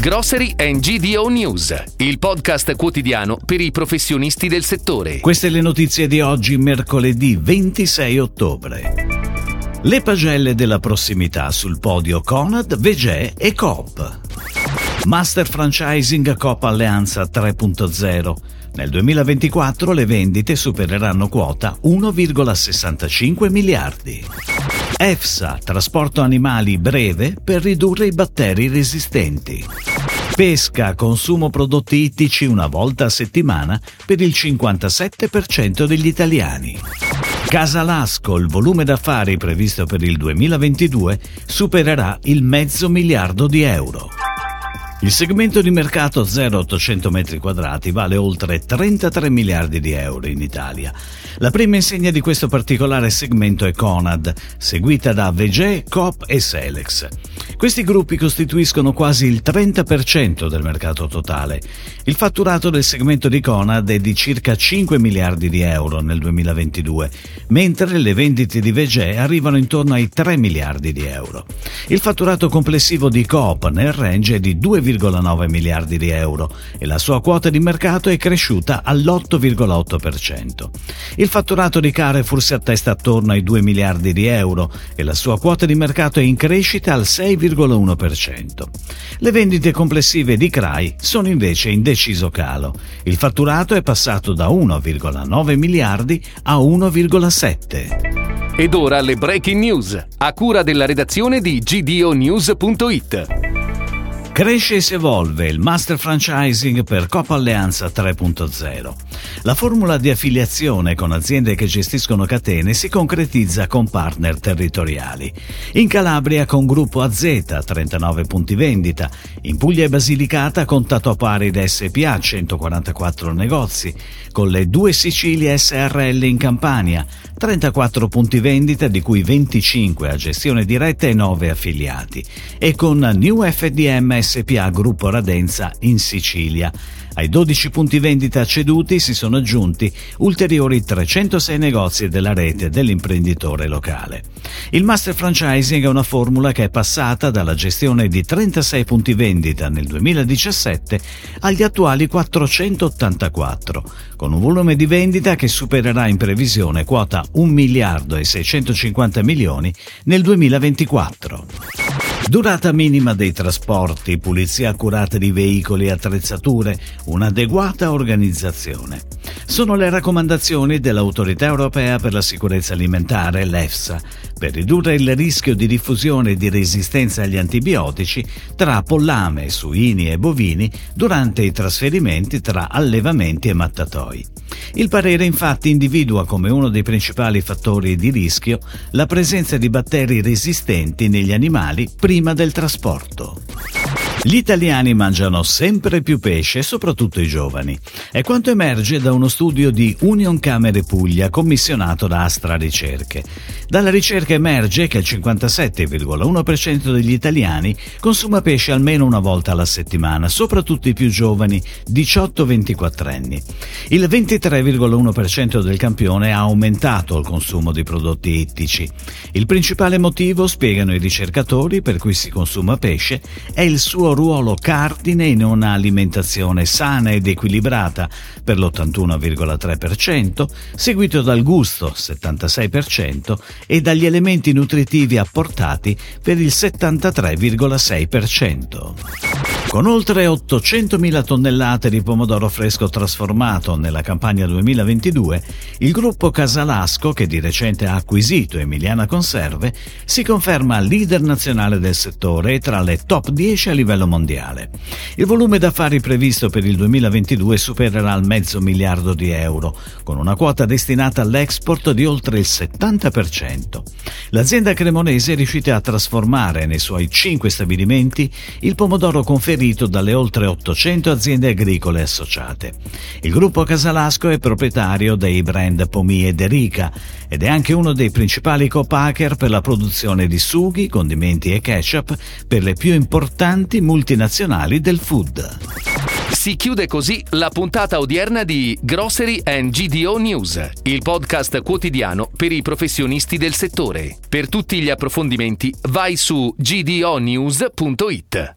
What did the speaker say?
Grocery and GDO News, il podcast quotidiano per i professionisti del settore. Queste le notizie di oggi, mercoledì 26 ottobre. Le pagelle della prossimità sul podio Conad, Vegè e Coop. Master Franchising Coop Alleanza 3.0. Nel 2024 le vendite supereranno quota 1,65 miliardi. EFSA, trasporto animali breve per ridurre i batteri resistenti. Pesca, consumo prodotti ittici una volta a settimana per il 57% degli italiani. Casalasco, il volume d'affari previsto per il 2022 supererà il mezzo miliardo di euro. Il segmento di mercato 0-800 metri quadrati vale oltre 33 miliardi di euro in Italia. La prima insegna di questo particolare segmento è Conad, seguita da Vege, Coop e Selex. Questi gruppi costituiscono quasi il 30% del mercato totale. Il fatturato del segmento di Conad è di circa 5 miliardi di euro nel 2022, mentre le vendite di Vege arrivano intorno ai 3 miliardi di euro. Il fatturato complessivo di Coop nel range è di 2,9 miliardi di euro e la sua quota di mercato è cresciuta all'8,8%. Il fatturato di Carrefour si attesta attorno ai 2 miliardi di euro e la sua quota di mercato è in crescita al 6,1%. Le vendite complessive di CRAI sono invece in deciso calo. Il fatturato è passato da 1,9 miliardi a 1,7. Ed ora le breaking news, a cura della redazione di gdonews.it. Cresce e si evolve il Master Franchising per Coppa Alleanza 3.0. La formula di affiliazione con aziende che gestiscono catene si concretizza con partner territoriali. In Calabria con Gruppo AZ, 39 punti vendita. In Puglia e Basilicata con Tatoparid SPA, 144 negozi. Con le due Sicilie SRL in Campania, 34 punti vendita di cui 25 a gestione diretta e 9 affiliati. E con New FDM SPA Gruppo Radenza in Sicilia. Ai 12 punti vendita ceduti si sono aggiunti ulteriori 306 negozi della rete dell'imprenditore locale. Il master franchising è una formula che è passata dalla gestione di 36 punti vendita nel 2017 agli attuali 484, con un volume di vendita che supererà in previsione quota 1 miliardo e 650 milioni nel 2024. Durata minima dei trasporti, pulizia accurata di veicoli e attrezzature, un'adeguata organizzazione. Sono le raccomandazioni dell'Autorità europea per la sicurezza alimentare, l'EFSA, per ridurre il rischio di diffusione di resistenza agli antibiotici tra pollame, suini e bovini durante i trasferimenti tra allevamenti e mattatoi. Il parere infatti individua come uno dei principali fattori di rischio la presenza di batteri resistenti negli animali prima del trasporto. Gli italiani mangiano sempre più pesce, soprattutto i giovani. È quanto emerge da uno studio di Union Camere Puglia commissionato da Astra Ricerche. Dalla ricerca emerge che il 57,1% degli italiani consuma pesce almeno una volta alla settimana, soprattutto i più giovani, 18-24 anni. Il 23,1% del campione ha aumentato il consumo di prodotti ittici. Il principale motivo, spiegano i ricercatori, per cui si consuma pesce è il suo ruolo cardine in un'alimentazione sana ed equilibrata per l'81,3%, seguito dal gusto 76% e dagli elementi nutritivi apportati per il 73,6%. Con oltre 800.000 tonnellate di pomodoro fresco trasformato nella campagna 2022, il gruppo Casalasco, che di recente ha acquisito Emiliana Conserve, si conferma leader nazionale del settore e tra le top 10 a livello mondiale. Il volume d'affari previsto per il 2022 supererà il mezzo miliardo di euro, con una quota destinata all'export di oltre il 70%. L'azienda cremonese è riuscita a trasformare nei suoi 5 stabilimenti il pomodoro conferito riferito dalle oltre 800 aziende agricole associate. Il gruppo Casalasco è proprietario dei brand Pomie ed Erica ed è anche uno dei principali co-packer per la produzione di sughi, condimenti e ketchup per le più importanti multinazionali del food. Si chiude così la puntata odierna di Grocery and GDO News, il podcast quotidiano per i professionisti del settore. Per tutti gli approfondimenti vai su gdonews.it.